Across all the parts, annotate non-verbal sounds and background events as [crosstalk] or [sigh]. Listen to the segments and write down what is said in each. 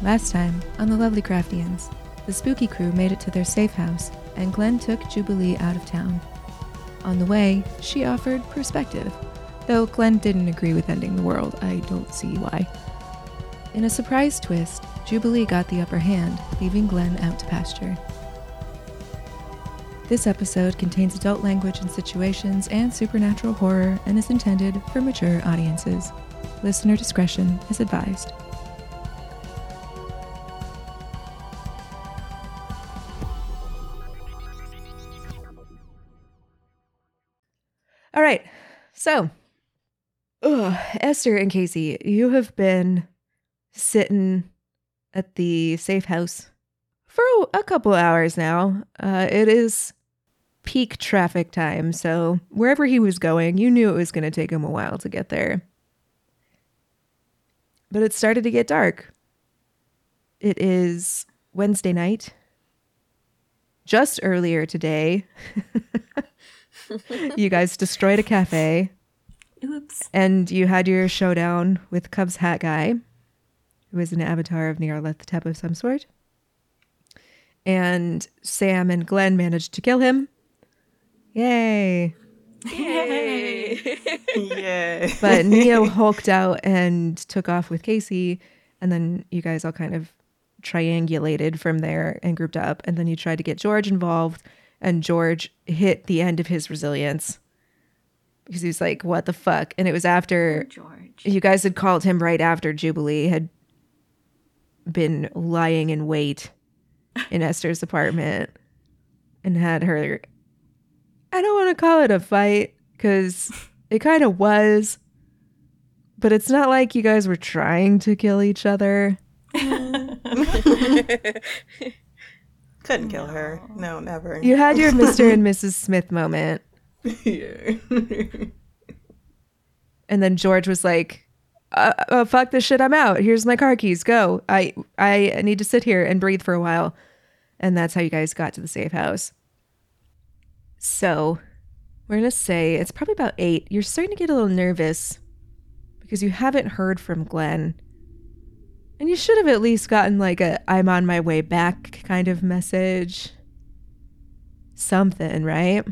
Last time, on the Lovely Craftians, the spooky crew made it to their safe house, and Glenn took Jubilee out of town. On the way, she offered perspective. Though Glenn didn't agree with ending the world, I don't see why. In a surprise twist, Jubilee got the upper hand, leaving Glenn out to pasture. This episode contains adult language and situations and supernatural horror and is intended for mature audiences. Listener discretion is advised. So ugh, Esther and Casey, you have been sitting at the safe house for a couple hours now. Uh, it is peak traffic time, so wherever he was going, you knew it was going to take him a while to get there. But it started to get dark. It is Wednesday night. Just earlier today, [laughs] you guys destroyed a cafe Oops. and you had your showdown with Cubs Hat Guy, who is an avatar of Nyarlathotep of some sort. And Sam and Glenn managed to kill him. Yay. Yay. [laughs] Yay. But Neo hulked out and took off with Casey. And then you guys all kind of triangulated from there and grouped up. And then you tried to get George involved. And George hit the end of his resilience because he was like, what the fuck? And it was after George. you guys had called him right after Jubilee had been lying in wait in Esther's apartment and had her. I don't want to call it a fight because it kind of was, but it's not like you guys were trying to kill each other. [laughs] Couldn't kill her. No, never. You had your Mr. [laughs] and Mrs. Smith moment, Yeah. [laughs] and then George was like, uh, uh, "Fuck this shit! I'm out. Here's my car keys. Go. I I need to sit here and breathe for a while." And that's how you guys got to the safe house. So, we're gonna say it's probably about eight. You're starting to get a little nervous because you haven't heard from Glenn, and you should have at least gotten like a "I'm on my way back" kind of message. Something, right?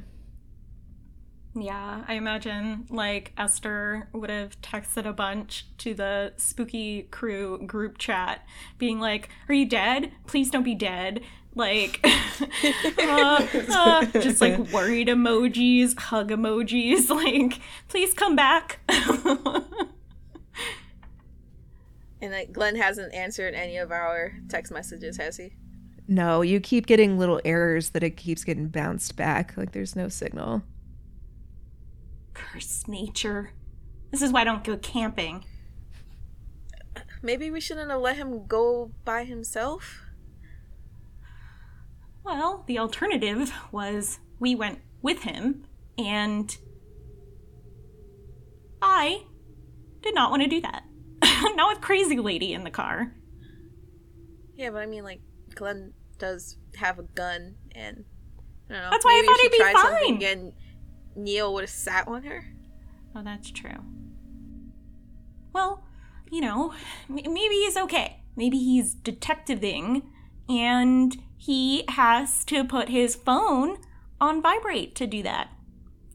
Yeah, I imagine like Esther would have texted a bunch to the spooky crew group chat, being like, Are you dead? Please don't be dead. Like, [laughs] uh, uh, just like worried emojis, hug emojis, [laughs] like, please come back. [laughs] And like Glenn hasn't answered any of our text messages, has he? No, you keep getting little errors that it keeps getting bounced back. Like there's no signal. Curse nature. This is why I don't go camping. Maybe we shouldn't have let him go by himself. Well, the alternative was we went with him, and I did not want to do that. [laughs] not with Crazy Lady in the car. Yeah, but I mean, like Glenn does have a gun, and I don't know. That's why I thought he'd be fine. Again, Neil would have sat on her. Oh, that's true. Well, you know, m- maybe he's okay. Maybe he's detectiving and he has to put his phone on vibrate to do that.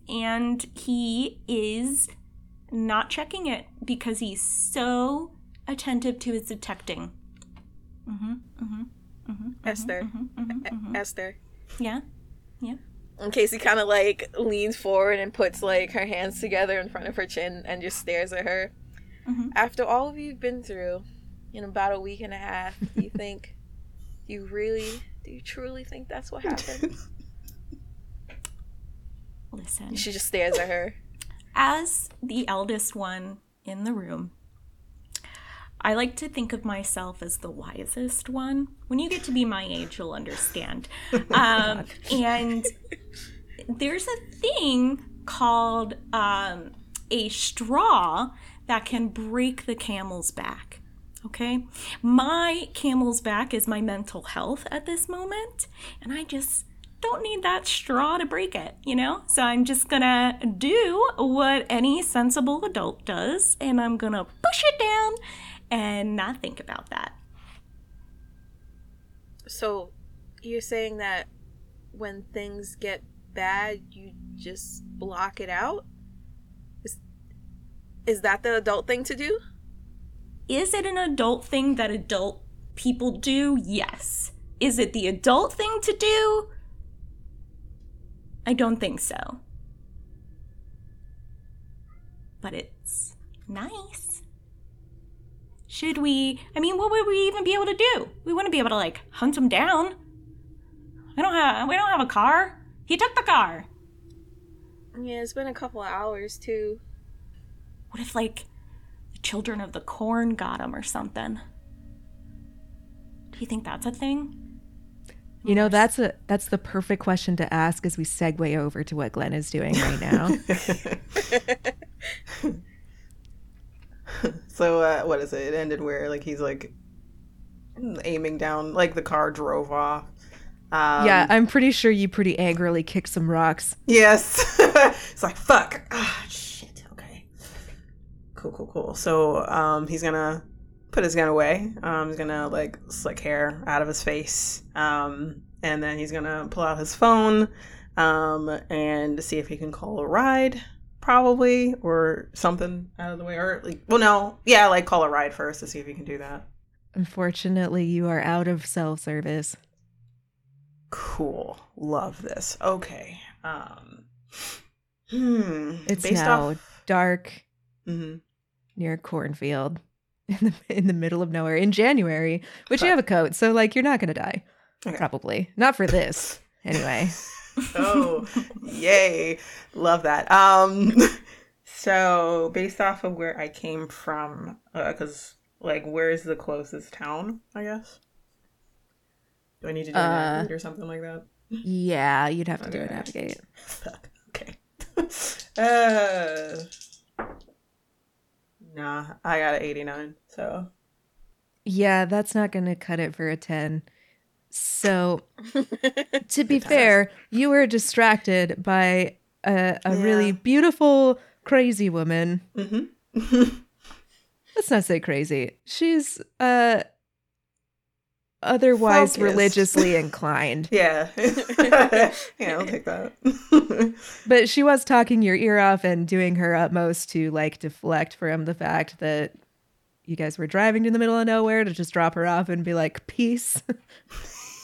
And he is not checking it because he's so attentive to his detecting. Mm-hmm, mm-hmm, mm-hmm, Esther, Mm-hmm, E- Esther. Yeah? Yeah? In case he kind of like leans forward and puts like her hands together in front of her chin and just stares at her. Mhm. After all of you've been through in about a week and a half, do you think [laughs] you really, do you truly think that's what happened? Listen. she just stares at her. as the eldest one in the room, I like to think of myself as the wisest one. When you get to be my age, you'll understand. [laughs] Um, and there's a thing called um, a straw that can break the camel's back. Okay? My camel's back is my mental health at this moment, and I just don't need that straw to break it, you know? So I'm just gonna do what any sensible adult does, and I'm gonna push it down and not think about that. So, you're saying that when things get bad, you just block it out? Is, is that the adult thing to do? Is it an adult thing that adult people do? Yes. Is it the adult thing to do? I don't think so. But it's nice. Should we? I mean, what would we even be able to do? We wouldn't be able to like hunt him down. I don't have. We don't have a car. He took the car. Yeah, it's been a couple of hours too. What if like the children of the corn got him or something? Do you think that's a thing? You know, that's a that's the perfect question to ask as we segue over to what Glenn is doing right now. [laughs] [laughs] [laughs] [laughs] so uh, what is it? It ended where like he's like aiming down, like the car drove off. Um, yeah, I'm pretty sure you pretty angrily kicked some rocks. Yes. [laughs] it's like fuck. Ah, shit. Okay. Cool, cool, cool. So um, he's gonna put his gun away. Um, he's gonna like slick hair out of his face, um, and then he's gonna pull out his phone um, and see if he can call a ride, probably, or something out of the way. Or like, well, no, yeah, like call a ride first to see if you can do that. Unfortunately, you are out of cell service. Cool, love this. Okay. Um, hmm. It's Based now off- dark Mhm. near a cornfield [laughs] in the in the middle of nowhere in January, which you have a coat, so like you're not gonna die. Okay. Probably not for this [laughs] anyway. [laughs] oh, yay. Love that. Um [laughs] so based off of where I came from, uh, cuz like where's the closest town, I guess? Do I need to do Uh, navigate or something like that? Yeah, you'd have to do a navigate. [laughs] Fuck. Okay. uh Nah, I got an 89. So Yeah, that's not gonna cut it for a ten. So [laughs] to be fair, you were distracted by a, a really beautiful, crazy woman. mhm. [laughs] Let's not say crazy. She's uh otherwise Focused. religiously [laughs] inclined. yeah. yeah, I'll take that. But she was talking your ear off and doing her utmost to like deflect from the fact that you guys were driving to the middle of nowhere to just drop her off and be like, peace,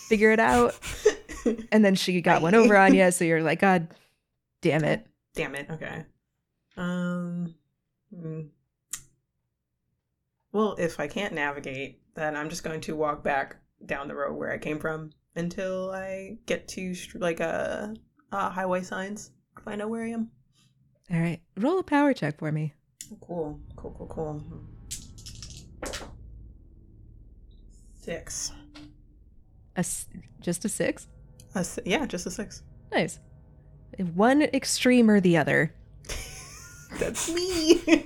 figure it out. [laughs] And then she got one over on you, so you're like, God damn it. Damn it. Okay. Um. hmm. Well, if I can't navigate, then I'm just going to walk back down the road where I came from until I get to like uh, uh highway signs. If I know where I am. All right, roll a power check for me. Cool. Cool. Cool. Cool. Six. A just a six? A yeah, just a six. Nice. One extreme or the other. [laughs] That's me.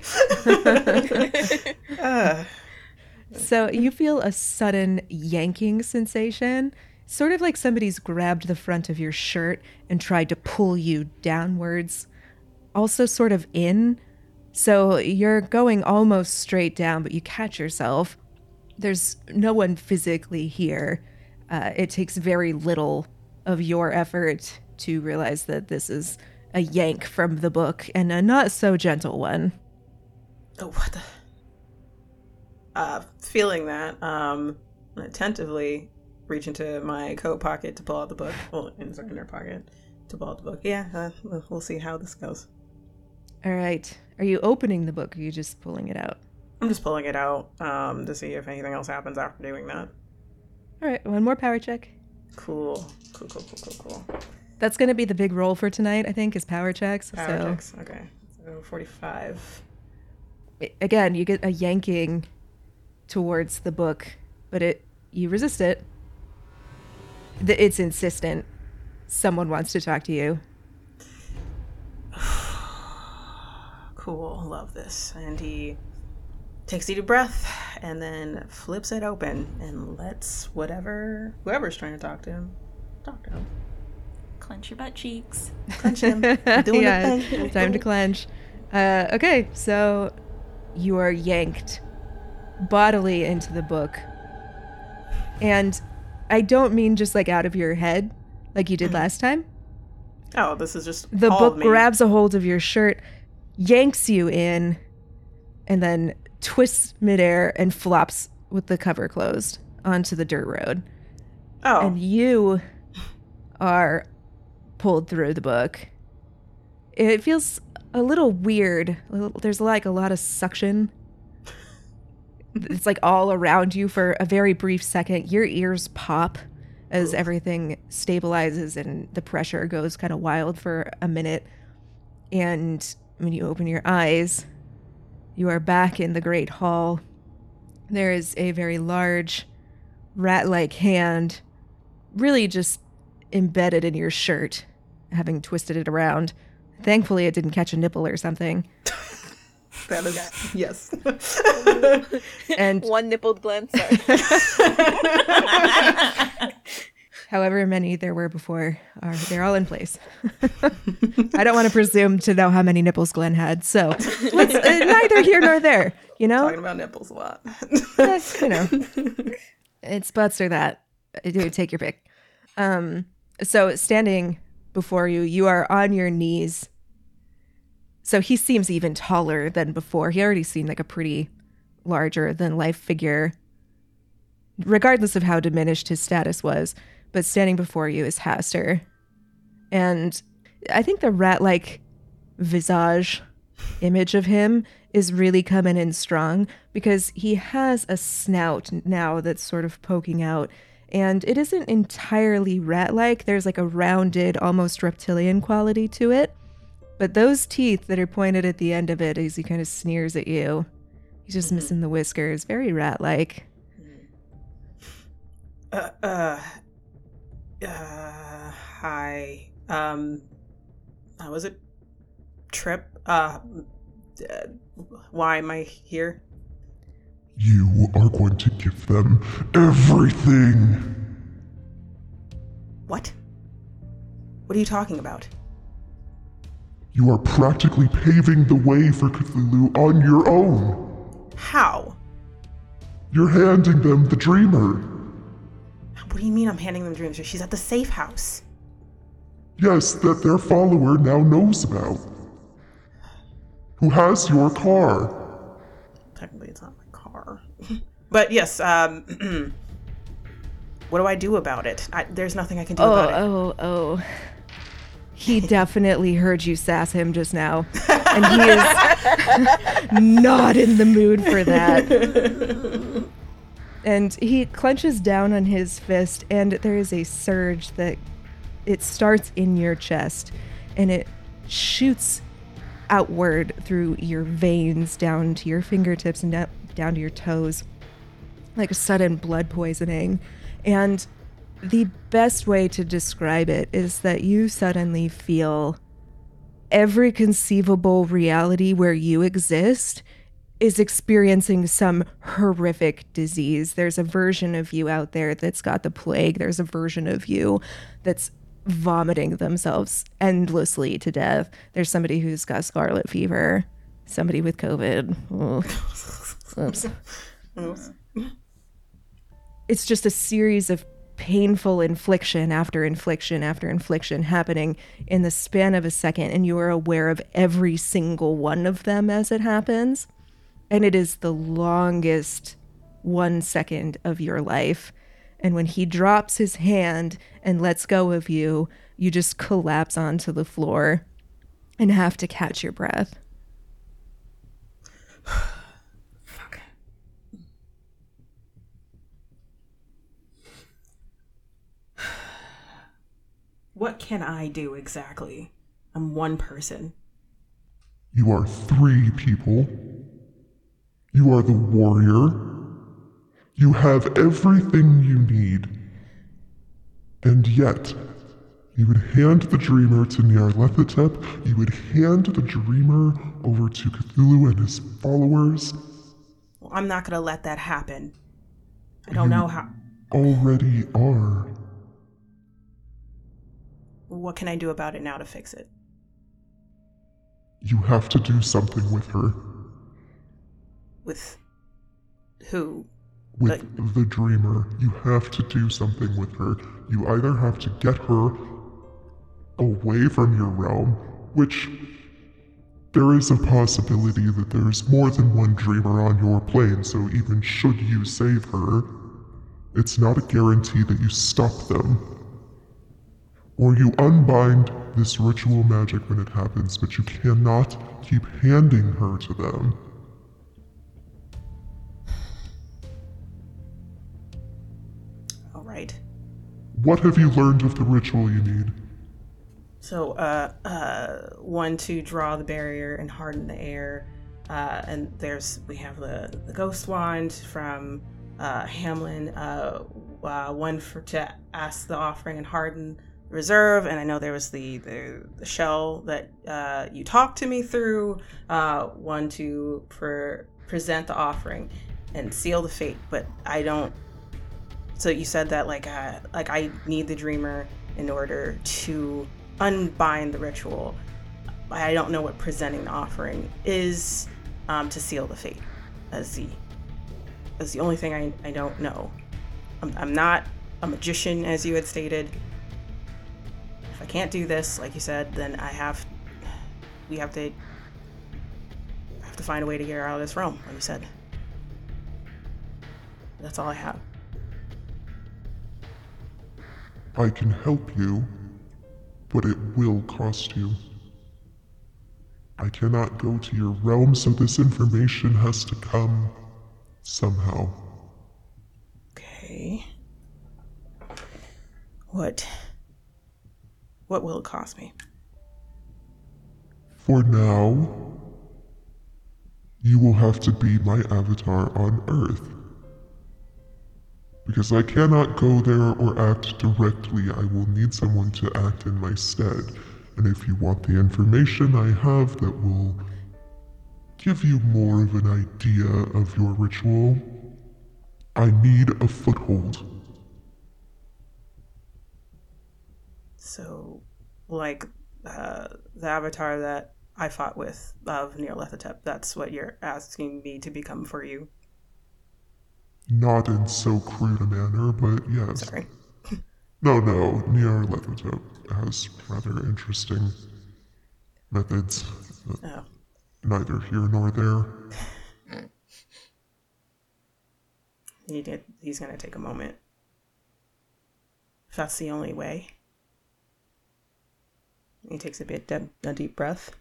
uh, [laughs] So you feel a sudden yanking sensation, sort of like somebody's grabbed the front of your shirt and tried to pull you downwards, also sort of in. So you're going almost straight down, but you catch yourself. There's no one physically here. Uh, it takes very little of your effort to realize that this is a yank from the book and a not so gentle one. Oh, what the? Uh, feeling that, um, attentively reach into my coat pocket to pull out the book. Well, in the inner pocket to pull out the book. Yeah, uh, we'll- we'll see how this goes. All right. Are you opening the book or are you just pulling it out? I'm just pulling it out um, to see if anything else happens after doing that. All right, one more power check. Cool, cool, cool, cool, cool, cool. That's going to be the big roll for tonight, I think, is power checks. Power so checks. Okay, so 45. again, you get a yanking towards the book, but it you resist it. It's insistent. Someone wants to talk to you. [sighs] Cool, love this. And he takes a deep breath and then flips it open and lets whatever whoever's trying to talk to him talk to him. Clench your butt cheeks. Clench him. [laughs] Doing yeah, the thing. time to clench. Uh, okay, so you are yanked bodily into the book. And I don't mean just like out of your head, like you did last time. Oh, this is just The all book me. grabs a hold of your shirt, yanks you in, and then twists midair and flops with the cover closed onto the dirt road. Oh, And you are pulled through the book. It feels a little weird. There's like a lot of suction. It's like all around you for a very brief second. Your ears pop as everything stabilizes and the pressure goes kind of wild for a minute. And when you open your eyes, you are back in the Great Hall. There is a very large, rat like hand, really just embedded in your shirt, having twisted it around. Thankfully, it didn't catch a nipple or something. [laughs] that is yes. [laughs] And One nippled Glenn. [laughs] However many there were before, are they're all in place. [laughs] I don't want to presume to know how many nipples Glenn had, so let's, uh, [laughs] neither here nor there. You know, Talking about nipples a lot. You know, [laughs] it's butts or that. Do take your pick. Um, so standing before you, you are on your knees. So he seems even taller than before. He already seemed like a pretty larger than life figure, regardless of how diminished his status was. But standing before you is Hastur. And I think the rat like visage image of him is really coming in strong because he has a snout now that's sort of poking out. And it isn't entirely rat like. There's like a rounded, almost reptilian quality to it. But those teeth that are pointed at the end of it as he kind of sneers at you, he's just missing the whiskers. Very rat like. uh, uh, uh, hi. Um, how was it? Trip. Uh, uh, why am I here? You are going to give them everything. What? What are you talking about? You are practically paving the way for Cthulhu on your own. How? You're handing them the dreamer. What do you mean I'm handing them dreams? She's at the safe house. Yes, that their follower now knows about. Who has your car. Technically, it's not my car. [laughs] but yes, um, [clears throat] what do I do about it? I, there's nothing I can do Oh, about it. oh, oh. He [laughs] definitely heard you sass him just now. And he is [laughs] not in the mood for that. And he clenches down on his fist, and there is a surge that it starts in your chest and it shoots outward through your veins down to your fingertips and down to your toes like a sudden blood poisoning. And the best way to describe it is that you suddenly feel every conceivable reality where you exist is experiencing some horrific disease. There's a version of you out there that's got the plague. There's a version of you that's vomiting themselves endlessly to death. There's somebody who's got scarlet fever, somebody with COVID. Ugh. Oops. It's just a series of painful infliction after infliction after infliction happening in the span of a second, and you are aware of every single one of them as it happens. And it is the longest one second of your life. And when he drops his hand and lets go of you, you just collapse onto the floor and have to catch your breath. Fuck. [sighs] What can I do exactly? I'm one person. You are three people. You are the warrior. You have everything you need. And yet, you would hand the dreamer to Nyarlathotep, you would hand the dreamer over to Cthulhu and his followers. Well, I'm not gonna let that happen. I don't know how. Already are. What can I do about it now to fix it? You have to do something with her. With who? with the dreamer. You have to do something with her. You either have to get her away from your realm, which there is a possibility that there's more than one dreamer on your plane, so even should you save her, it's not a guarantee that you stop them. Or you unbind this ritual magic when it happens, but you cannot keep handing her to them. What have you learned of the ritual you need? So, uh, uh, one to draw the barrier and harden the air. Uh, and there's we have the, the ghost wand from uh, Hamlin. Uh, uh, one for to ask the offering and harden reserve. And I know there was the the, the shell that uh, you talked to me through. Uh, one to present the offering and seal the fate. But I don't. So you said that like uh, like I need the dreamer in order to unbind the ritual. I don't know what presenting the offering is um, to seal the fate. As the as the only thing I, I don't know. I'm, I'm not a magician, as you had stated. If I can't do this, like you said, then I have we have to have to find a way to get her out of this realm, like you said. That's all I have. I can help you, but it will cost you. I cannot go to your realm, so this information has to come somehow. Okay. What what will it cost me? For now, you will have to be my avatar on Earth. Because I cannot go there or act directly, I will need someone to act in my stead. And if you want the information I have that will give you more of an idea of your ritual, I need a foothold. So, like uh, the avatar that I fought with of Nyarlathotep, that's what you're asking me to become for you. Not in so crude a manner, but yes. Sorry. [laughs] No, no, Nyarlathotep has rather interesting methods. Oh. Neither here nor there. [laughs] He did, he's gonna take a moment. If that's the only way. He takes a bit de- a deep breath.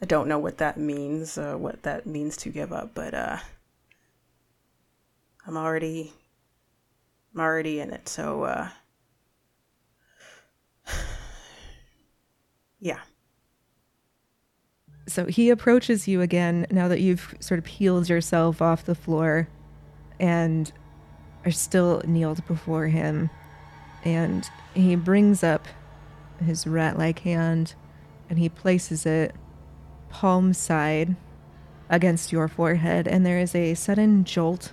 I don't know what that means, uh, what that means to give up, but uh, I'm already, I'm already in it. So uh, [sighs] yeah, So he approaches you again now that you've sort of peeled yourself off the floor and are still kneeled before him. And he brings up his rat like hand and he places it palm side against your forehead. And there is a sudden jolt.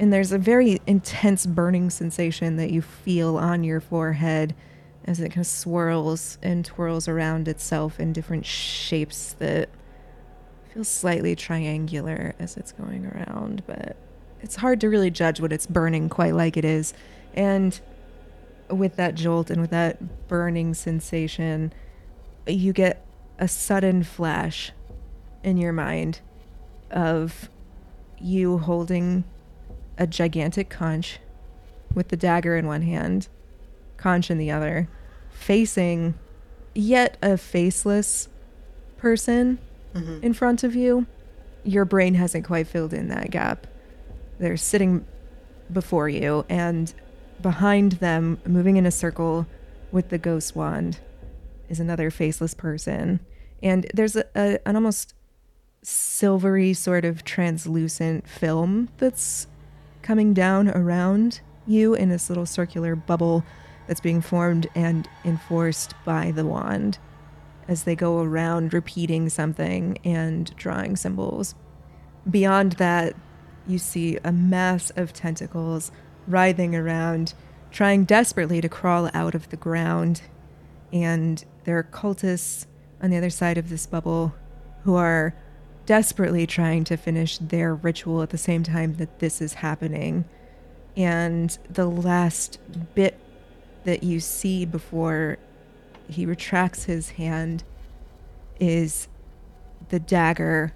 And there's a very intense burning sensation that you feel on your forehead as it kind of swirls and twirls around itself in different shapes that feel slightly triangular as it's going around, but it's hard to really judge what it's burning quite like it is. And with that jolt and with that burning sensation, you get a sudden flash in your mind of you holding a gigantic conch with the dagger in one hand, conch in the other, facing yet a faceless person mm-hmm. in front of you. Your brain hasn't quite filled in that gap. They're sitting before you, and behind them, moving in a circle with the ghost wand, is another faceless person. And there's a, a, an almost silvery, sort of translucent film that's coming down around you in this little circular bubble that's being formed and enforced by the wand as they go around repeating something and drawing symbols. Beyond that, you see a mass of tentacles writhing around, trying desperately to crawl out of the ground. And there are cultists on the other side of this bubble who are desperately trying to finish their ritual at the same time that this is happening. And the last bit that you see before he retracts his hand is the dagger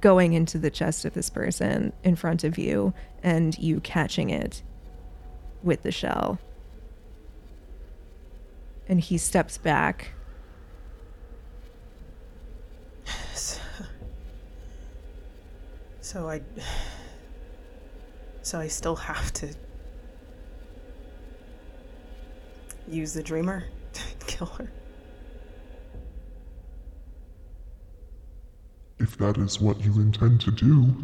going into the chest of this person in front of you and you catching it with the shell. And he steps back. So I. So I still have to. Use the dreamer [laughs] to kill her. If that is what you intend to do,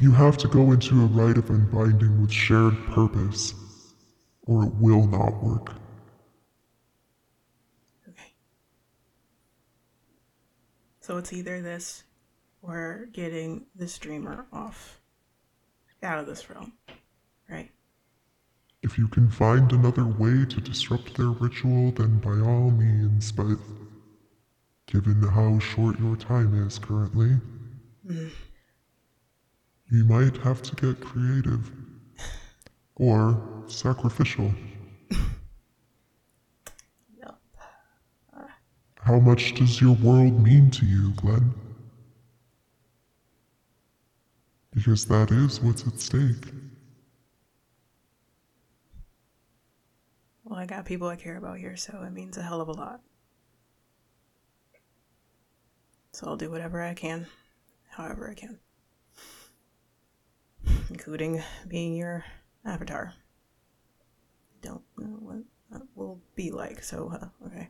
you have to go into a rite of unbinding with shared purpose, or it will not work. Okay. So it's either this or getting this dreamer off out of this realm, right? If you can find another way to disrupt their ritual, then by all means, but given how short your time is currently, mm. you might have to get creative [sighs] or sacrificial. [laughs] Yep. How much does your world mean to you, Glenn? Because that is what's at stake. Well, I got people I care about here, so it means a hell of a lot. So I'll do whatever I can, however I can. [laughs] Including being your avatar. Don't know what that will be like, so, uh, okay.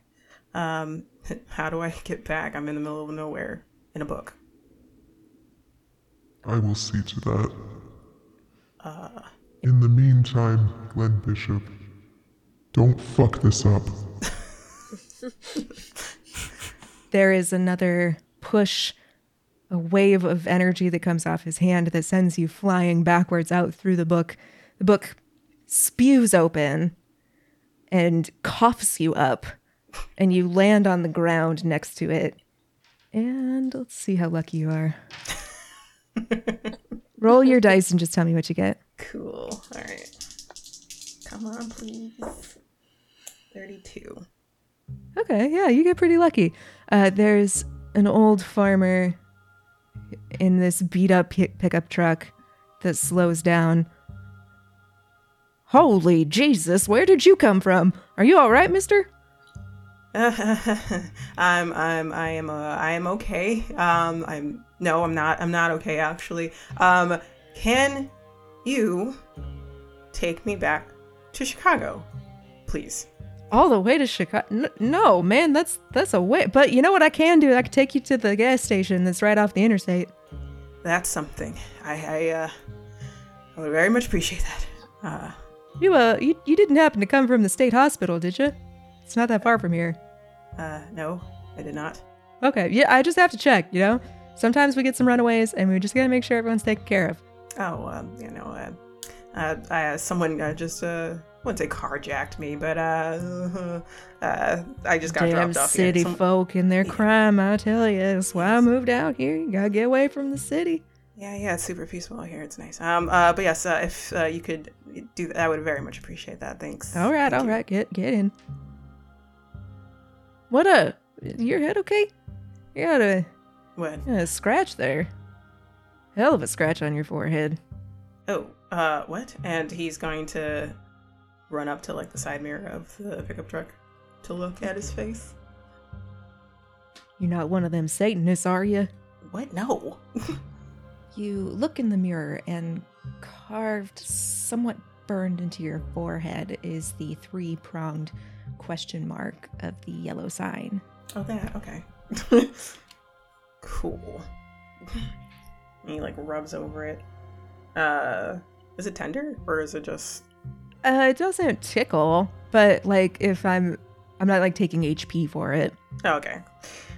Um, [laughs] how do I get back? I'm in the middle of nowhere in a book. I will see to that. In the meantime, Glenn Bishop, don't fuck this up. [laughs] There is another push, a wave of energy that comes off his hand that sends you flying backwards out through the book. The book spews open and coughs you up, and you land on the ground next to it. And let's see how lucky you are. [laughs] Roll your dice and just tell me what you get. Cool. Alright. Come on, please. 32. Okay, yeah, you get pretty lucky. Uh, there's an old farmer in this beat up pi- pickup truck that slows down. Holy Jesus, where did you come from? Are you all right, mister? [laughs] I'm I'm I am uh, I am okay. Um I'm no, I'm not. I'm not okay actually. Um can you take me back to Chicago, please? All the way to Chicago? No, man, that's that's a way. But you know what I can do? I can take you to the gas station that's right off the interstate. That's something. I I uh I would very much appreciate that. Uh You uh, you, you didn't happen to come from the state hospital, did you? It's not that far from here. uh no, I did not. Okay, yeah, I just have to check. You know, sometimes we get some runaways, and we just gotta make sure everyone's taken care of. Oh, um, you know, uh, uh, uh someone uh, just uh I wouldn't say carjacked me, but uh, [laughs] uh I just got Damn dropped off city here. Some- folk and their crime, I tell you. That's why I moved out here. You gotta get away from the city. Yeah, yeah, it's super peaceful here. It's nice. Um, uh, but yes, uh, if uh, you could do that, I would very much appreciate that. Thanks. All right, Thank all right, get get in. What a your head okay? You got a, What? got a scratch there. Hell of a scratch on your forehead. Oh, uh, what? And he's going to run up to like the side mirror of the pickup truck to look at his face. You're not one of them Satanists, are you? What? No. [laughs] You look in the mirror, and carved, somewhat burned into your forehead, is the three pronged question mark of the yellow sign. oh, that. Okay. [laughs] cool. [laughs] And he like rubs over it. Uh, is it tender or is it just? Uh, it doesn't tickle, but like if I'm, I'm not like taking HP for it. Oh, okay.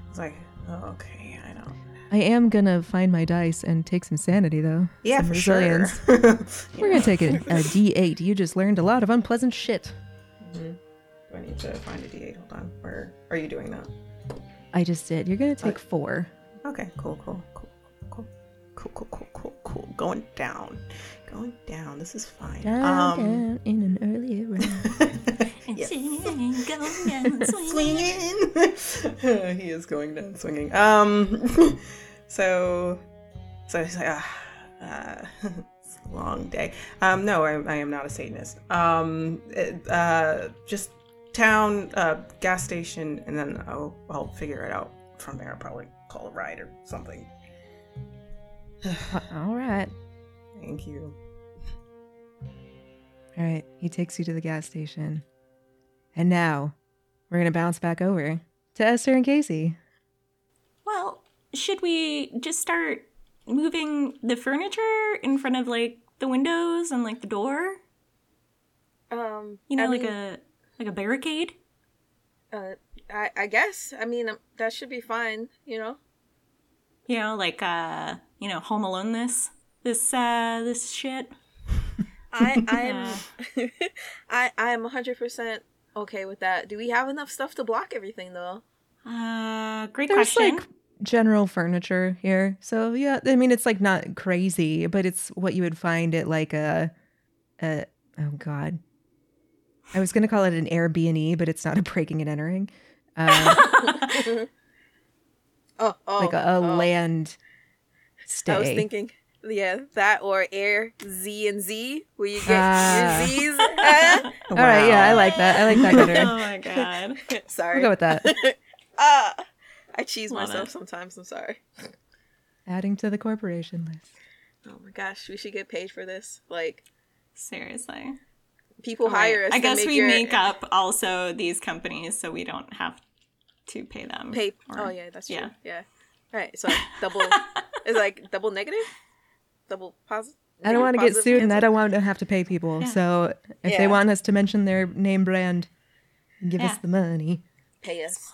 It's like, oh, okay, I don't. I am gonna find my dice and take some sanity though. Yeah, some for resilience. sure. [laughs] We're gonna take a, a D8. You just learned a lot of unpleasant shit. Do I need to find a D8? Hold on. Where are you doing that? I just did. You're gonna take What? four. Okay, cool, cool, cool, cool, cool, cool, cool, cool, cool. Going down, going down. This is fine. Down, um, down in an earlier [laughs] round. yeah. Swinging, going down, [laughs] swinging. swinging. [laughs] he is going down swinging. Um, so, so he's like, ah, uh, it's a long day. Um, no, I, I am not a Satanist. Um, it, uh, just town, uh, gas station, and then I'll I'll figure it out from there. Probably call a ride or something. [sighs] All right. Thank you. All right. He takes you to the gas station. And now we're going to bounce back over to Esther and Casey. Well, should we just start moving the furniture in front of like the windows and like the door? Um, You know, I like mean, a like a barricade. uh, I, I guess. I mean, um, that should be fine. You know. You know, like uh, you know, Home Alone. This this uh this shit. I [laughs] I'm [laughs] I I am 100% okay with that. Do we have enough stuff to block everything though? Uh, great There's question. like general furniture here. So, yeah, I mean, it's like not crazy, but it's what you would find at like a, a oh God. I was going to call it an Airbnb, but it's not a breaking and entering. Uh, Oh, [laughs] oh like a, a oh. land stay. I was thinking, yeah, that or Air Z and Z, where you get Ah. your Z's. [laughs] [laughs] huh? All right, yeah, I like that. I like that better. oh my god. sorry. we'll go with that. Ah, I cheese Love myself sometimes. I'm sorry. Adding to the corporation list. Oh my gosh, we should get paid for this. Like Seriously. People hire us. I guess make we your- make up also these companies so we don't have to pay them. pay. or- oh yeah, that's true. yeah. Yeah. All right. So [laughs] double. is like double negative, double positive. I don't want to get positive sued and I don't want to have to pay people. Yeah. So if Yeah. they want us to mention their name brand, give us the money. pay us.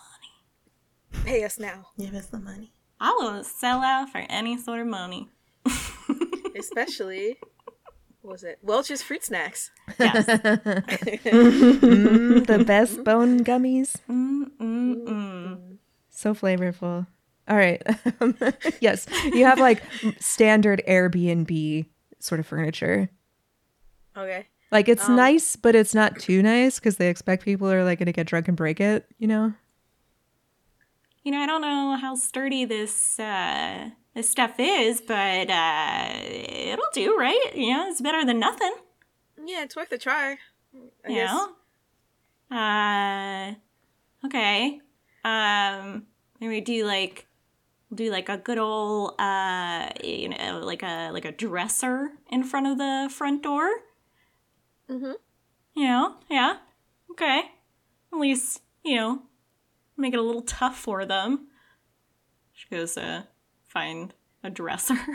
Money. Pay us now, Give us the money. I will sell out for any sort of money. [laughs] especially. What was it Welch's fruit snacks? Yes. [laughs] Mm, the best bone gummies. mm, mm, mm. So flavorful. All right. [laughs] yes. You have like standard Airbnb sort of furniture. Okay. Like it's Um, nice, but it's not too nice because they expect people are like going to get drunk and break it, you know? You know, I don't know how sturdy this uh this stuff is, but uh it'll do, right? You know, it's better than nothing. Yeah, it's worth a try. I you guess. know? Uh okay. Um maybe do like do like a good old uh you know like a like a dresser in front of the front door. Mhm. You know? Yeah. Okay. At least, you know, make it a little tough for them. She goes to find a dresser. [laughs]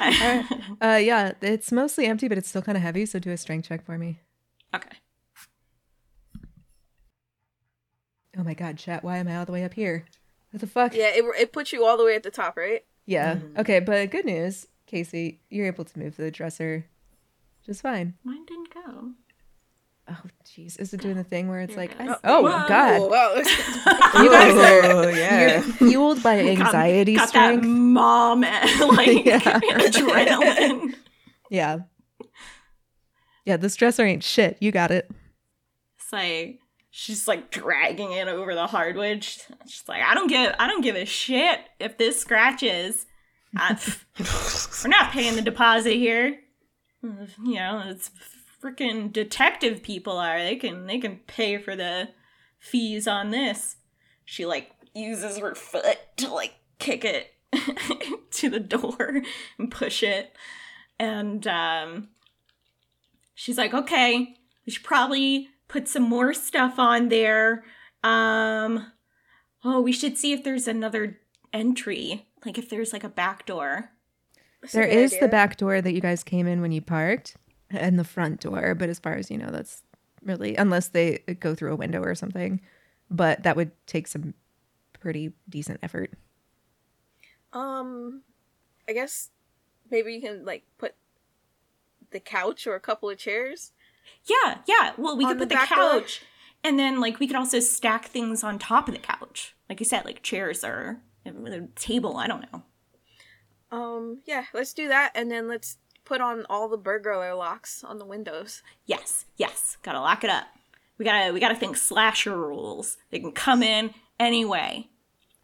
Uh, yeah, it's mostly empty, but it's still kind of heavy. So do a strength check for me. okay. Oh my God, chat. Why am I all the way up here? What the fuck? Yeah, it it puts you all the way at the top, right? Yeah. Mm-hmm. Okay, but good news, Casey, you're able to move the dresser just fine. Mine didn't go. Oh, jeez. Is it doing the thing where it's Here like, I- goes. oh, Whoa. God. wow. [laughs] [laughs] You guys are [laughs] Oh, yeah. you're fueled by anxiety got, got strength. that mom like Yeah. adrenaline. Yeah. Yeah, this dresser ain't shit. You got it. It's like she's like dragging it over the hardwood. She's she's like, I don't give, I don't give a shit if this scratches. I, we're not paying the deposit here. Mm, you know, it's freaking detective people are. They can, they can pay for the fees on this. She like uses her foot to like kick it [laughs] to the door and push it. And um she's like, "Okay, we should probably put some more stuff on there. Um oh, we should see if there's another entry, like if there's like a back door." There is the back door that you guys came in when you parked and the front door, but as far as you know, that's really unless they go through a window or something. But that would take some pretty decent effort. Um, I guess maybe you can like put the couch or a couple of chairs. Yeah, yeah. Well, we could put the, back door? couch. And then like we could also stack things on top of the couch. Like you said, like chairs or a table, I don't know. Um, yeah, let's do that, and then let's put on all the burglar locks on the windows. Yes, yes. Gotta lock it up. We gotta we gotta think slasher rules. They can come in anyway.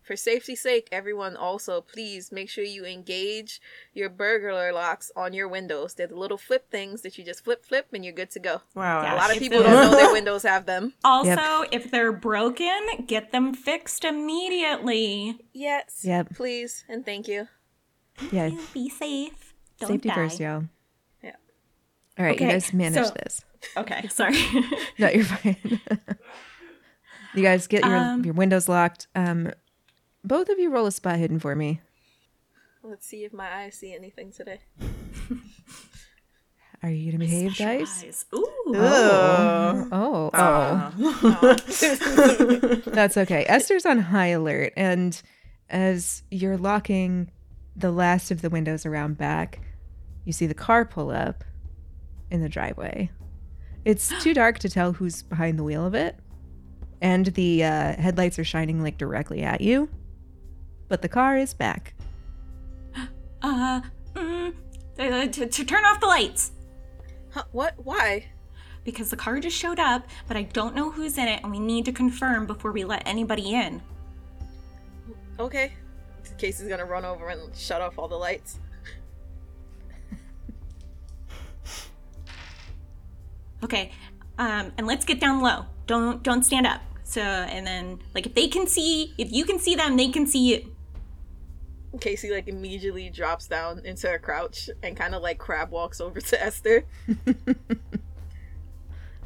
For safety's sake, everyone also please make sure you engage your burglar locks on your windows. They're the little flip things that you just flip flip and you're good to go. Wow. Yeah, A lot of people don't know their [laughs] windows have them. Also, if they're broken, get them fixed immediately. Yes. Yep. Please and thank you. Yeah. Be safe. Don't Safety die. first, y'all. Yeah. All right, you guys manage so- this. Okay, sorry. [laughs] No, you're fine. [laughs] you guys get your Um, your windows locked. Um, both of you roll a spot hidden for me. Let's see if my eyes see anything today. Are you gonna behave, Special dice? Ooh. Oh, oh, oh. Uh, That's okay. Esther's on high alert, and as you're locking the last of the windows around back, you see the car pull up in the driveway. It's too [gasps] dark to tell who's behind the wheel of it, and the uh, headlights are shining like directly at you. But the car is back. Uh, mm, uh, to, to turn off the lights. Huh, what? Why? Because the car just showed up, but I don't know who's in it, and we need to confirm before we let anybody in. Okay. Casey's gonna run over and shut off all the lights. Okay, um, and let's get down low. Don't don't stand up. So, and then like if they can see, if you can see them, they can see you. Casey like immediately drops down into a crouch and kind of like crab walks over to Esther. [laughs]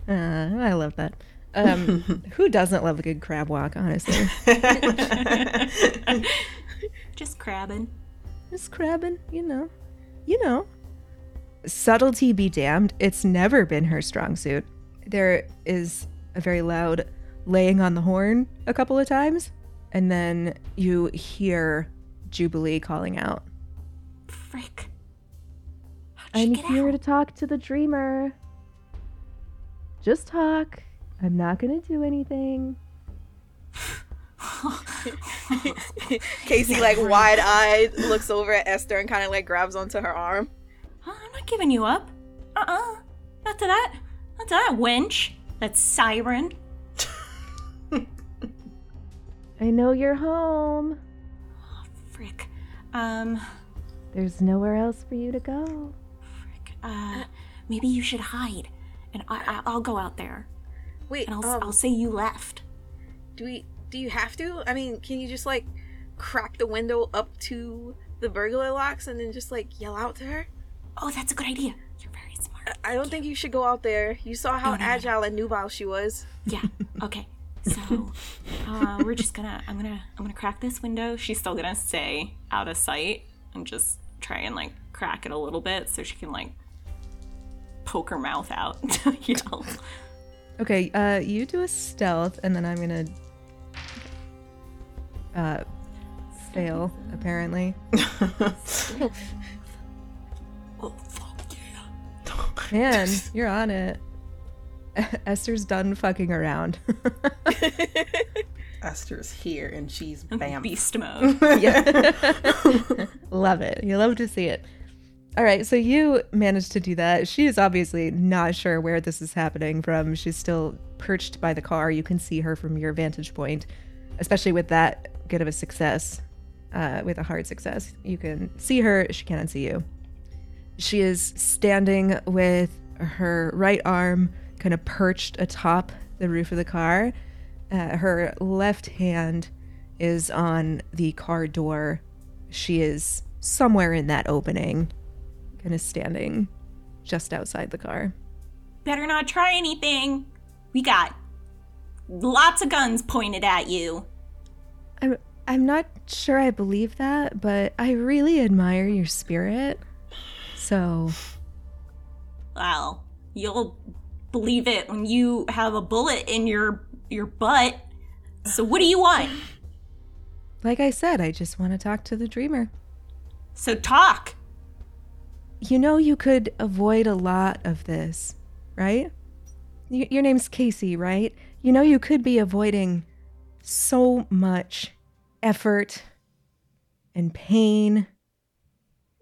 Uh, I love that. Um, [laughs] who doesn't love a good crab walk, honestly? [laughs] Just crabbing. Just crabbing, you know. You know. Subtlety be damned, it's never been her strong suit. There is a very loud laying on the horn a couple of times, and then you hear Jubilee calling out. Frick. I'm here out? to talk to the dreamer. Just talk. I'm not gonna do anything. [laughs] Casey like wide eyed looks over at Esther and kind of like grabs onto her arm. Huh, I'm not giving you up. Uh uh Not to that. Not to that wench. That siren. [laughs] I know you're home. Frick. Um, There's nowhere else for you to go. frick. Uh, maybe you should hide, and I, I I'll go out there, Wait, and I'll um, I'll say you left. do we? Do you have to? I mean, can you just like crack the window up to the burglar locks and then just like yell out to her? Oh, that's a good idea. You're very smart. I don't think you should go out there. You saw how No, no, no, no. agile and nubile she was. Yeah. [laughs] Okay. So, uh, we're just gonna. I'm gonna. I'm gonna crack this window. She's still gonna stay out of sight and just try and like crack it a little bit so she can like poke her mouth out. [laughs] you know. Okay, uh, you do a stealth, and then I'm gonna uh fail. [laughs] Apparently, Oh fuck yeah. man, you're on it. [laughs] Esther's done fucking around. [laughs] Esther's here and she's bam. Beast mode. yeah, love it. You love to see it. All right, so you managed to do that. She is obviously not sure where this is happening from. She's still perched by the car. You can see her from your vantage point, especially with that good of a success, uh, with a hard success. You can see her, she cannot see you. She is standing with her right arm kind of perched atop the roof of the car. Uh, her left hand is on the car door. She is somewhere in that opening, kind of standing just outside the car. Better not try anything. We got lots of guns pointed at you. I'm I'm not sure I believe that, but I really admire your spirit. So, Well, you'll believe it when you have a bullet in your your butt. So what do you want? like I said, I just want to talk to the dreamer. So talk. You know you could avoid a lot of this, right? Y- your name's Casey, right? You know, you could be avoiding so much effort and pain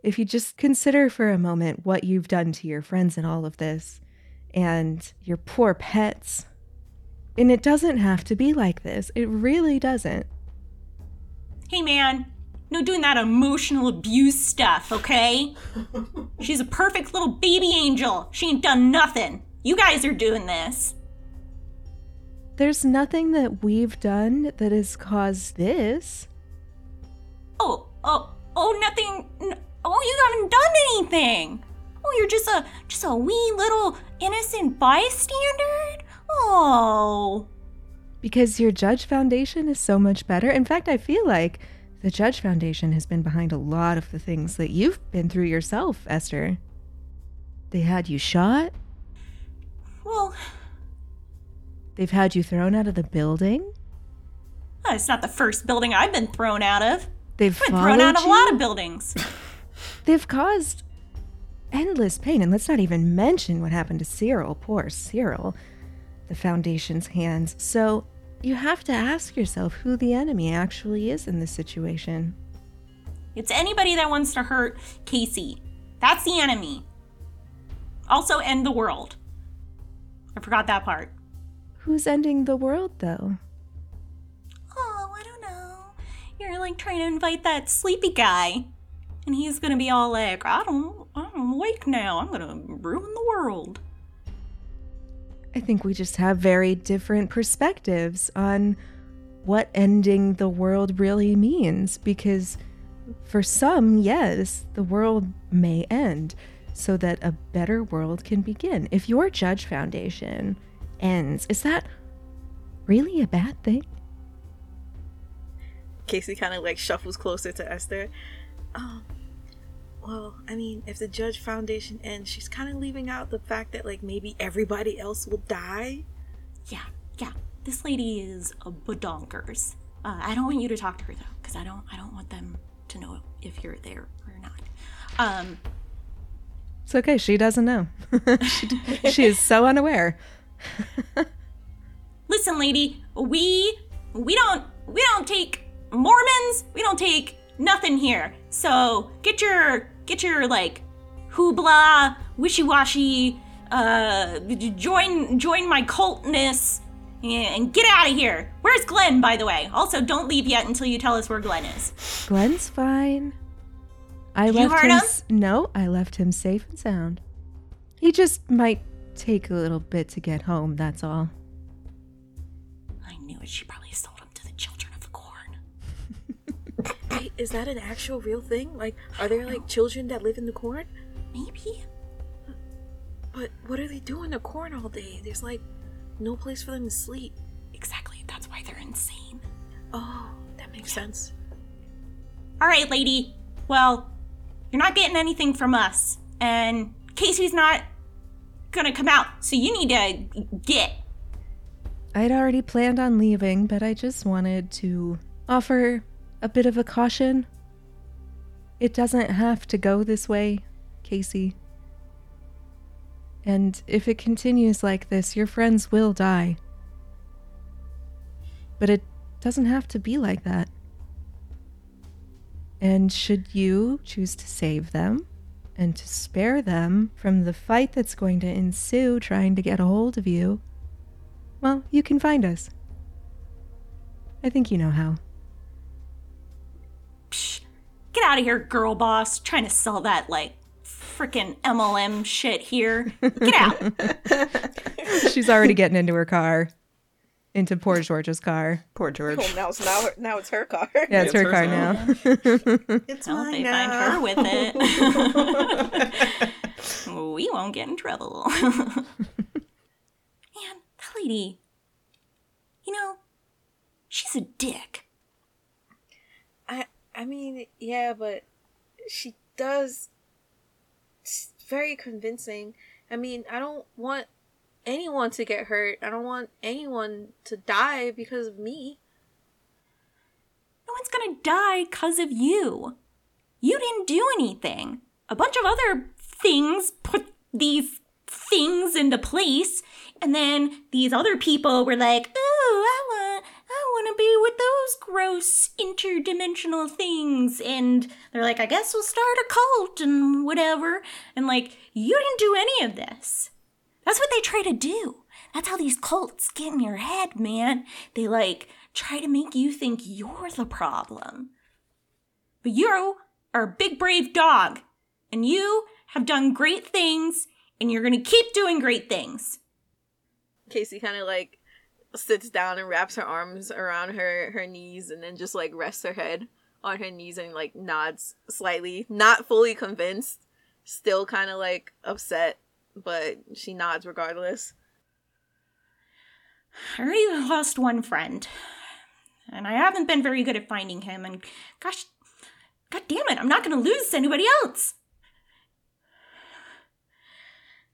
if you just consider for a moment what you've done to your friends in all of this and your poor pets. And it doesn't have to be like this. It really doesn't. Hey, man. No doing that emotional abuse stuff, okay? [laughs] She's a perfect little baby angel. She ain't done nothing. You guys are doing this. There's nothing that we've done that has caused this. Oh, oh, oh, nothing. Oh, you haven't done anything. Oh, you're just a just a wee little innocent bystander. Oh, Because your Judge Foundation is so much better. In fact, I feel like the Judge Foundation has been behind a lot of the things that you've been through yourself, Esther. They had you shot, well, they've had you thrown out of the building, it's not the first building I've been thrown out of. they've I've been thrown out of a lot of buildings. They've caused endless pain. And let's not even mention what happened to Cyril. Poor Cyril. The Foundation's hands. So you have to ask yourself who the enemy actually is in this situation. It's anybody that wants to hurt Casey. That's the enemy. Also, end the world. I forgot that part. Who's ending the world, though? Oh, I don't know. You're like trying to invite that sleepy guy. And he's gonna be all like, I don't, I'm awake now. I'm gonna ruin the world. I think we just have very different perspectives on what ending the world really means because for some, yes, the world may end so that a better world can begin. If your Judge Foundation ends, is that really a bad thing? Casey kind of like shuffles closer to Esther. Um, well, I mean, if the Judge Foundation ends, she's kind of leaving out the fact that like maybe everybody else will die. Yeah, yeah. This lady is a badonkers. Uh, I don't want you to talk to her though, because I don't, I don't want them to know if you're there or not. Um, It's okay, she doesn't know. she, [laughs] [laughs] she is so unaware. [laughs] listen, lady, we, we don't, we don't take Mormons. We don't take nothing here. So get your, get your like, hoopla, wishy-washy, uh, join, join my cultness. And get out of here. Where's Glenn, by the way? Also, don't leave yet until you tell us where Glenn is. Glenn's fine. I You left heard him. him? No, I left him safe and sound. He just might take a little bit to get home. That's all. I knew it. She probably sold him to the children of the corn. [laughs] Wait, is that an actual real thing? Like, are there like children that live in the corn? Maybe. But what are they doing in the corn all day? There's like no place for them to sleep. Exactly. That's why they're insane. Oh, that makes sense. All right, lady. Well, you're not getting anything from us, and Casey's not gonna come out. So you need to get. I'd already planned on leaving, but I just wanted to offer a bit of a caution. It doesn't have to go this way, Casey. And if it continues like this, your friends will die. But it doesn't have to be like that. And should you choose to save them and to spare them from the fight that's going to ensue trying to get a hold of you, well, you can find us. I think you know how. Psh, get out of here, girl boss. Trying to sell that like freaking MLM shit here. Get out. [laughs] She's already getting into her car, into poor George's car. Poor oh, George. Oh, now it's now, now it's her car. Yeah, it's It's her car now. hers [laughs] It's Well, if they mine find now. her with it, [laughs] we won't get in trouble. [laughs] Man, that lady, you know, she's a dick. I I mean, yeah, but she does. It's very convincing. I mean, I don't want anyone to get hurt. I don't want anyone to die because of me. No one's gonna die because of you. You didn't do anything. A bunch of other things put these things into place, And then these other people were like, oh, I want, I want to be with those gross interdimensional things. And they're like, I guess we'll start a cult and whatever. And like, you didn't do any of this. That's what they try to do. That's how these cults get in your head, man. They like try to make you think you're the problem. But you are a big, brave dog, and you have done great things, and you're gonna keep doing great things. Casey kind of like sits down and wraps her arms around her her knees and then just like rests her head on her knees and like nods slightly, not fully convinced, still kind of like upset, but she nods regardless. I already lost one friend, and I haven't been very good at finding him. And gosh, god damn it, I'm not gonna lose anybody else.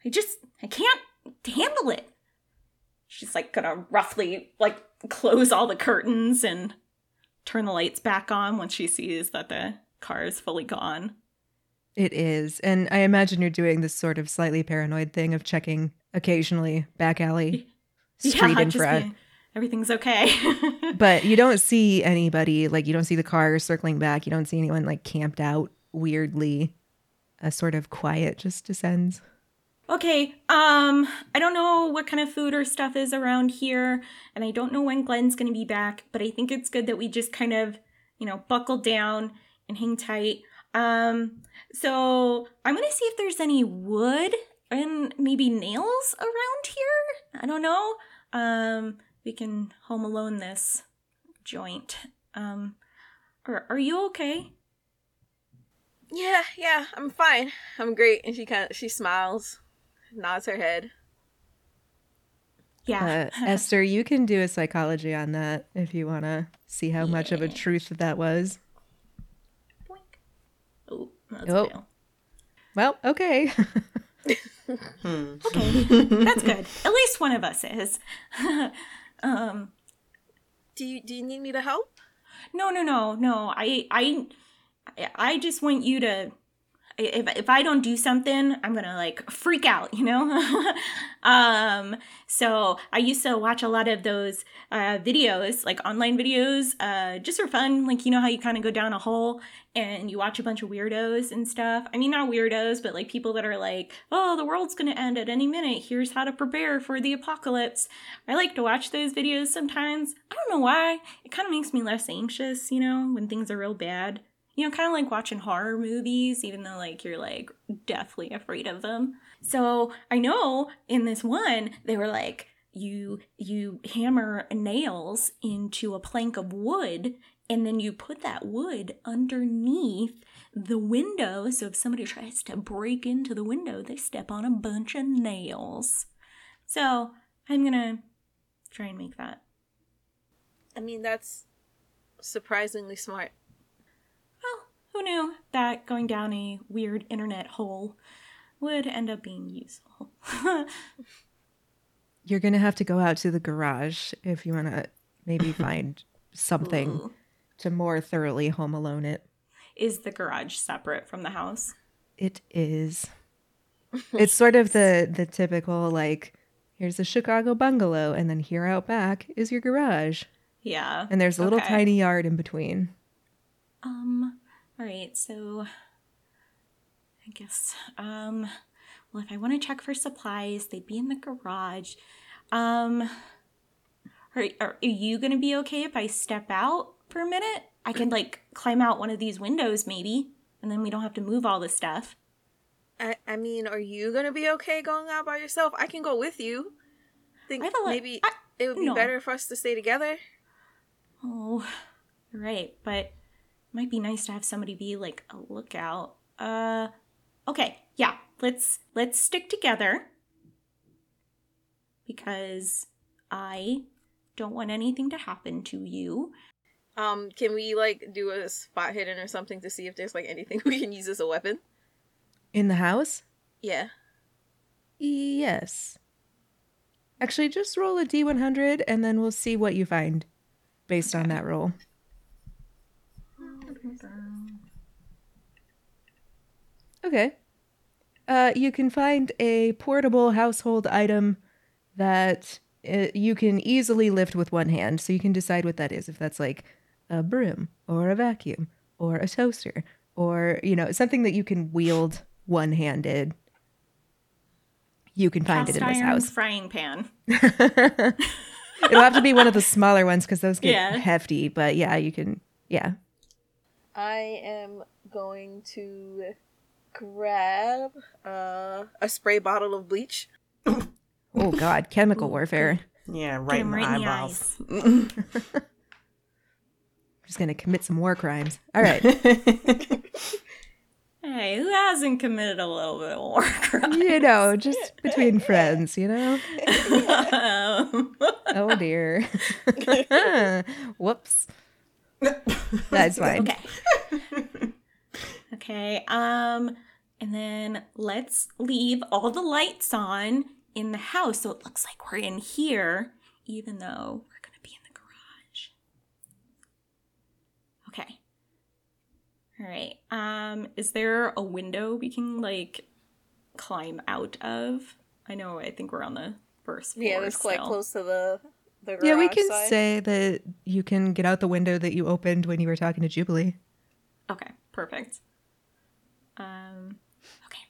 I just, I can't handle it. She's like gonna roughly like close all the curtains and turn the lights back on once she sees that the car is fully gone. It is. And I imagine you're doing this sort of slightly paranoid thing of checking occasionally back alley, [laughs] street in front. being- everything's okay. [laughs] But you don't see anybody, like, you don't see the car circling back. You don't see anyone, like, camped out weirdly. A sort of quiet just descends. Okay, um, I don't know what kind of food or stuff is around here, and I don't know when Glenn's gonna be back, but I think it's good that we just kind of, you know, buckle down and hang tight. Um, so I'm gonna see if there's any wood and maybe nails around here. I don't know. Um, we can home alone this joint. Um, are, are you okay? Yeah, yeah, I'm fine. I'm great. And she kind of she smiles, nods her head. Yeah. Uh, [laughs] Esther, you can do a psychology on that if you want to see how much of a truth that was. Boink. Oh, that's Oh. a fail. Well, okay. [laughs] Hmm. Okay, [laughs] that's good. At least one of us is. [laughs] um, Do you do you need me to help? no, no, no, no. I, I, I just want you to. If if I don't do something, I'm gonna like freak out, you know. [laughs] um, so I used to watch a lot of those uh, videos, like online videos, uh, just for fun. Like you know how you kind of go down a hole and you watch a bunch of weirdos and stuff. I mean, not weirdos, but like people that are like, oh, the world's gonna end at any minute. Here's how to prepare for the apocalypse. I like to watch those videos sometimes. I don't know why. It kind of makes me less anxious, you know, when things are real bad. You know, kind of like watching horror movies, even though like you're like deathly afraid of them. So I know in this one they were like, you you hammer nails into a plank of wood and then you put that wood underneath the window so if somebody tries to break into the window they step on a bunch of nails so i'm gonna try and make that I mean, that's surprisingly smart. Who knew that going down a weird internet hole would end up being useful [laughs] You're going to have to go out to the garage if you want to maybe [laughs] find something Ooh. to more thoroughly home alone it. is the garage separate from the house It is. It's sort of the the typical like here's a Chicago bungalow and then here out back is your garage. yeah And there's a little Okay. tiny yard in between. Um, all right, so I guess, um, well, if I want to check for supplies, they'd be in the garage. Um, are, are, you going to be okay if I step out for a minute? I can, [clears throat] like, climb out one of these windows, maybe, and then we don't have to move all this stuff. I, I mean, are you gonna be okay going out by yourself? I can go with you. Think I feel like- maybe I- it would be no. better for us to stay together. Oh, right, but might be nice to have somebody be like a lookout. Uh okay, yeah, let's let's stick together because I don't want anything to happen to you. Um, can we like do a spot hidden or something to see if there's like anything [laughs] we can use as a weapon? In the house? Yeah. Yes. Actually, just roll a d100 and then we'll see what you find based on that roll. Okay. Uh, you can find a portable household item that uh you can easily lift with one hand. So you can decide what that is. If that's like a broom or a vacuum or a toaster or, you know, something that you can wield one handed. You can find Cast it in this house. frying pan. [laughs] [laughs] It'll have to be one of the smaller ones because those get Yeah. hefty. But yeah, you can. Yeah. I am going to grab uh, a spray bottle of bleach. Oh God, chemical warfare. Yeah, Get right in him the right in the eyeballs. eyes. [laughs] just gonna commit some war crimes. All right. [laughs] Hey, who hasn't committed a little bit of war crime? you know, just between friends, you know. Um, [laughs] Oh dear. Whoops. That's [laughs] fine. okay. [laughs] okay. Um, and then let's leave all the lights on in the house so it looks like we're in here, even though we're gonna be in the garage. Okay. All right. Um, is there a window we can like climb out of? I know. I think we're on the first floor. Yeah, that's quite still. close to the Yeah, we can side. say that you can get out the window that you opened when you were talking to Jubilee. Okay. Perfect. Um. Okay.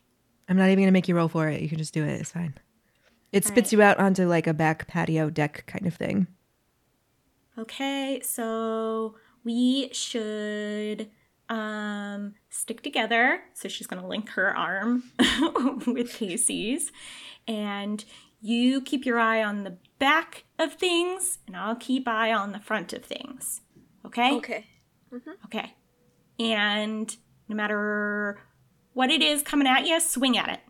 I'm not even gonna make you roll for it. You can just do it. It's fine. It spits you out onto like a back patio deck kind of thing. Okay, so we should um stick together. So she's gonna link her arm [laughs] with Casey's. And you keep your eye on the back of things, and I'll keep eye on the front of things. Okay? Okay. Mm-hmm. Okay. And no matter what it is coming at you, swing at it.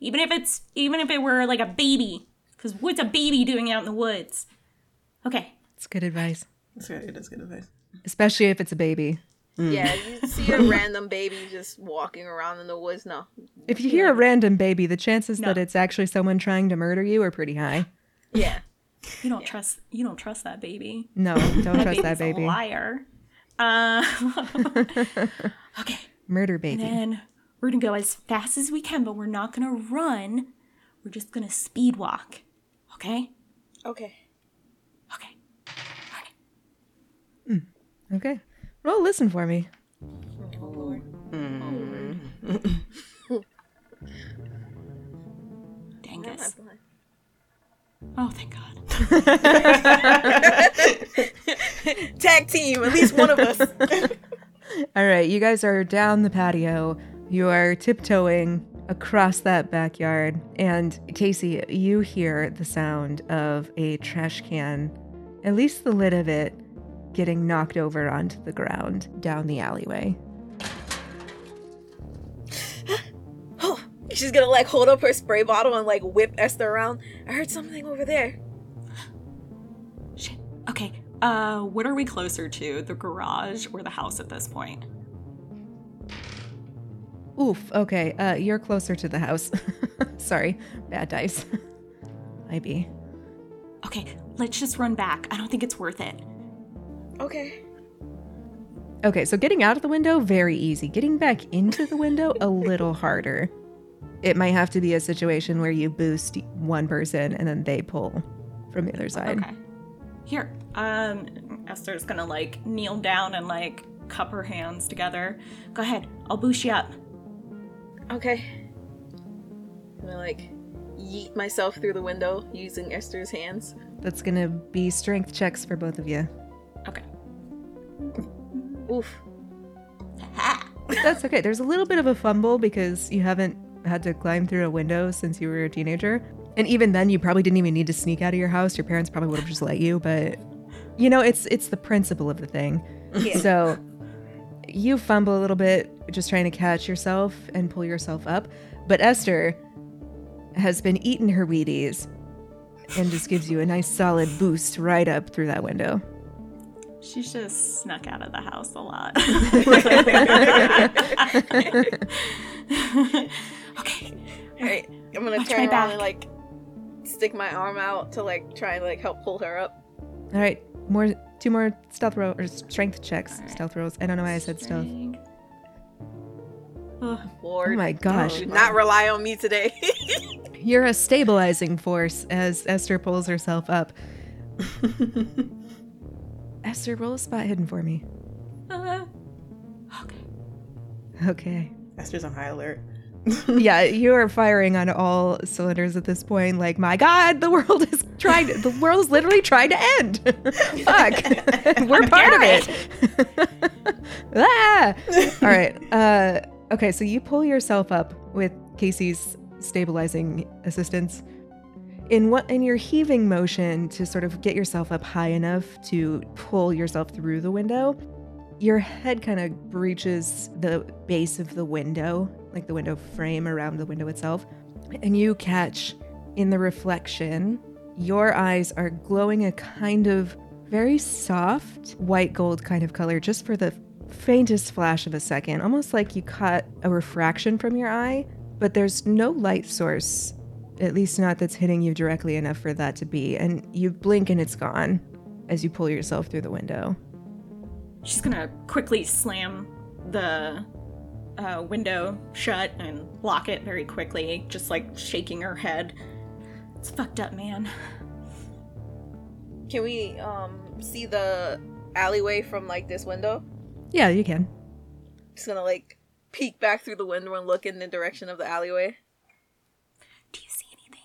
Even if it's even if it were like a baby. Because what's a baby doing out in the woods? Okay. It's good advice, It's good. It is good advice. especially if it's a baby. Yeah, you see a random baby just walking around in the woods. No. If you hear a random baby, the chances No. that it's actually someone trying to murder you are pretty high. Yeah. You don't trust you don't trust that baby. No, don't [laughs] trust Baby's that a baby. liar. Uh, [laughs] okay. Murder And baby. then we're gonna go as fast as we can, but we're not gonna run. We're just gonna speed walk. Okay? Okay. Okay. Okay. Okay. Roll listen for me. Oh, Lord. Dangus. Not blind. Oh thank God. [laughs] Tag team, at least one of us. [laughs] All right, you guys are down the patio. You are tiptoeing across that backyard. And Casey, you hear the sound of a trash can, at least the lid of it, getting knocked over onto the ground down the alleyway. She's gonna like hold up her spray bottle and like whip Esther around. I heard something over there. Shit. Okay. Uh what are we closer to? The garage or the house at this point? Oof, okay, uh, you're closer to the house. [laughs] Sorry, bad dice. [laughs] IB. Okay, let's just run back. I don't think it's worth it. Okay. Okay, so getting out of the window, very easy. Getting back into the window, a little harder. It might have to be a situation where you boost one person and then they pull from the other side. Okay. Here. Um Esther's gonna like kneel down and like cup her hands together. Go ahead. I'll boost you up. Okay. I'm gonna like yeet myself through the window using Esther's hands. That's gonna be strength checks for both of you. Okay. Oof. Ha! That's okay. There's a little bit of a fumble because you haven't had to climb through a window since you were a teenager. And even then you probably didn't even need to sneak out of your house. Your parents probably would have just let you, but you know, it's it's the principle of the thing. Yeah. So you fumble a little bit just trying to catch yourself and pull yourself up. But Esther has been eating her Wheaties and just gives you a nice solid boost right up through that window. She's just snuck out of the house a lot. [laughs] [laughs] [laughs] okay. Alright. I'm gonna Watch turn around back. and like stick my arm out to like try and like help pull her up. All right, more two more stealth roll or strength checks. All right. Stealth rolls. I don't know why I said stealth. Strength. Ugh. Lord. Oh my gosh. Do not rely on me today. [laughs] You're a stabilizing force as Esther pulls herself up. [laughs] Esther, roll a spot hidden for me. Uh, okay. Okay. Esther's on high alert. [laughs] yeah, you are firing on all cylinders at this point. Like, my God, the world is trying. To, the world is literally trying to end. [laughs] Fuck, [laughs] we're part of it. ah! All right. Uh, okay, so you pull yourself up with Casey's stabilizing assistance. In what in your heaving motion to sort of get yourself up high enough to pull yourself through the window, your head kind of breaches the base of the window, like the window frame around the window itself, and you catch in the reflection, your eyes are glowing a kind of very soft white gold kind of color just for the faintest flash of a second, almost like you caught a refraction from your eye, but there's no light source, at least not that's hitting you directly enough for that to be, and you blink and it's gone as you pull yourself through the window. She's gonna quickly slam the uh, window shut and lock it very quickly, just like shaking her head. It's fucked up, man. Can we um see the alleyway from like this window? Yeah, you can. Just gonna like peek back through the window and look in the direction of the alleyway. Do you see anything?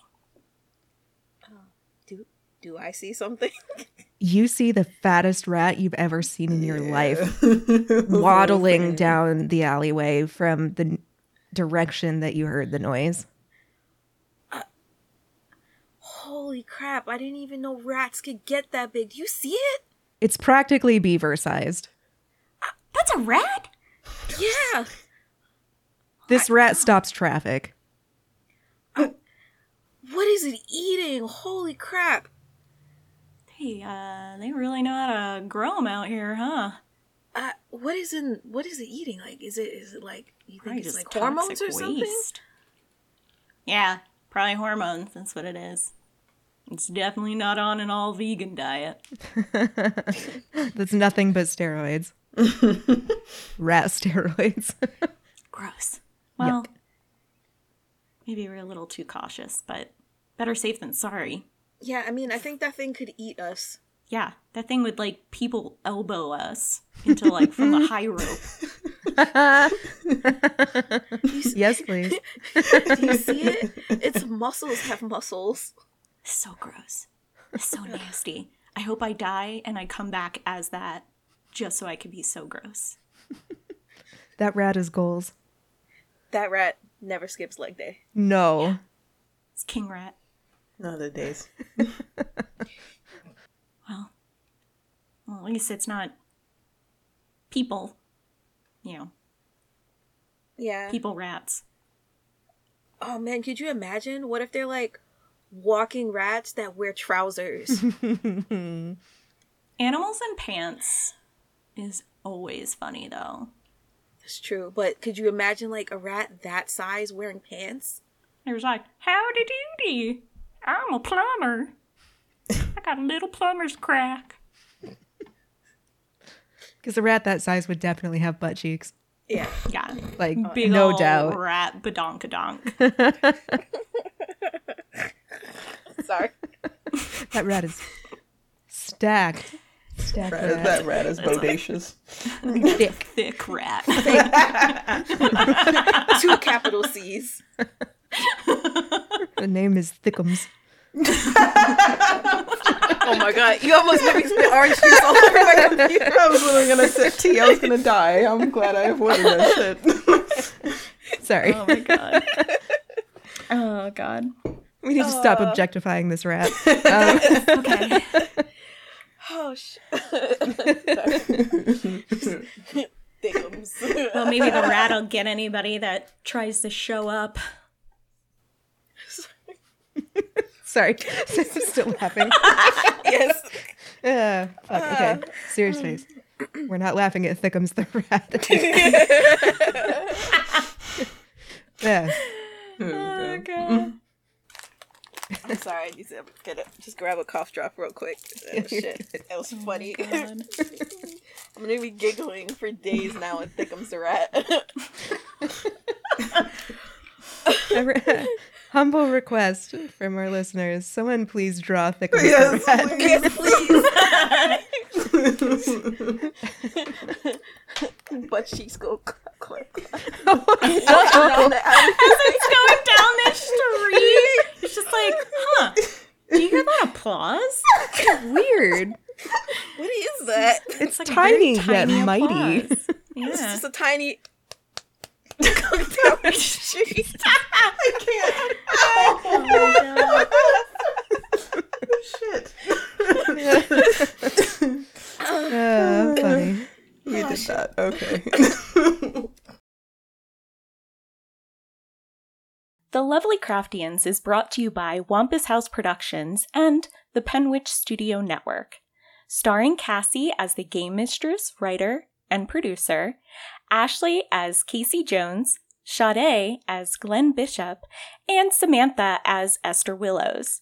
Do do I see something? [laughs] You see the fattest rat you've ever seen in your life [laughs] waddling down the alleyway from the direction that you heard the noise. Holy crap! I didn't even know rats could get that big. Do you see it? It's practically beaver sized. Uh, that's a rat? Yeah. This rat stops traffic. What is it eating? Holy crap! Hey, uh, they really know how to grow them out here, huh? Uh, what is in? What is it eating? Like, is it? Is it like? You think Probably it's like hormones toxic or something? waste. Yeah, probably hormones. That's what it is. It's definitely not on an all vegan diet. [laughs] That's nothing but steroids. [laughs] rat steroids. [laughs] Gross. Well, maybe we're a little too cautious, but better safe than sorry. Yeah, I mean, I think that thing could eat us. Yeah, that thing would like people elbow us into like from the high rope. [laughs] [laughs] yes, [laughs] please. Do you see it? Its muscles have muscles. So gross. So nasty. I hope I die and I come back as that just so I can be so gross. That rat is goals. That rat never skips leg day. No. It's king rat. No, the days. [laughs] Well, well, at least it's not people. You know, Yeah. people rats. Oh man, could you imagine? What if they're like walking rats that wear trousers? [laughs] Animals in pants is always funny though. That's true. But could you imagine like a rat that size wearing pants? It was like, howdy doody. I'm a plumber. I got a little plumber's crack. Because a rat that size would definitely have butt cheeks. Yeah. Yeah. Like, Big no ol' doubt. rat badonkadonk. [laughs] Sorry. That rat is stacked. Stacked Rat is, rat. that rat is bodacious. Thick. [laughs] Thick rat. [laughs] Two capital C's. The name is Thickums. Oh my god, you almost made me spit orange juice all over my [laughs] computer. I was literally gonna sip tea. I was gonna die. I'm glad I avoided that shit. [laughs] Sorry. oh my god. [laughs] Oh god. we need to stop objectifying this rat. Um, Okay. Oh shit. Thickums. Well, maybe the rat will get anybody that tries to show up. [laughs] sorry. [laughs] I'm still laughing. [laughs] yes. Uh, fuck, okay. Serious face. We're not laughing at Thickums the rat. yeah. Oh god. I'm sorry, I need to get it. Just grab a cough drop real quick. Oh, shit. That was funny. God. I'm gonna be giggling for days now and Thickums the rat. Every- Humble request from our listeners. Someone please draw thick as Yes, [laughs] red. please. [laughs] but she's go clap, clap, clap. As it's [laughs] going down the street, it's just like, huh? Do you hear that applause? Weird. What is that? It's, like a very tiny, yet tiny mighty. applause. It's just a tiny. Going down the street. Shit. Uh, funny. We did that. Okay. The Lovely Craftians is brought to you by Wampus House Productions and the Penwitch Studio Network. Starring Cassie as the game mistress, writer, and producer, Ashley as Casey Jones, Sade as Glenn Bishop, and Samantha as Esther Willows.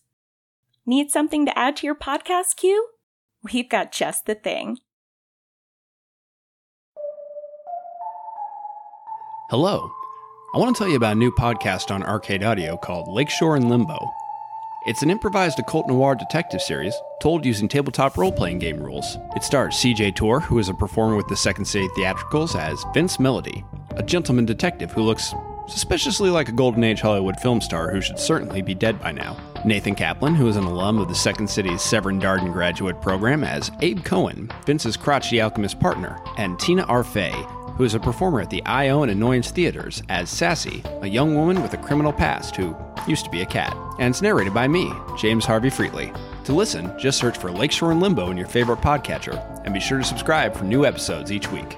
Need something to add to your podcast queue? We've got just the thing. Hello. I want to tell you about a new podcast on Arcade Audio called Lakeshore and Limbo. It's an improvised occult noir detective series told using tabletop role playing game rules. It stars CJ Tor, who is a performer with the Second City Theatricals, as Vince Melody, a gentleman detective who looks suspiciously like a Golden Age Hollywood film star who should certainly be dead by now. Nathan Kaplan, who is an alum of the Second City's Severn Darden graduate program, as Abe Cohen, Vince's crotchety alchemist partner, and Tina Arfey, who is a performer at the I.O. and Annoyance Theaters as Sassy, a young woman with a criminal past who used to be a cat. And it's narrated by me, James Harvey Freetley. To listen, just search for Lakeshore and Limbo in your favorite podcatcher, and be sure to subscribe for new episodes each week.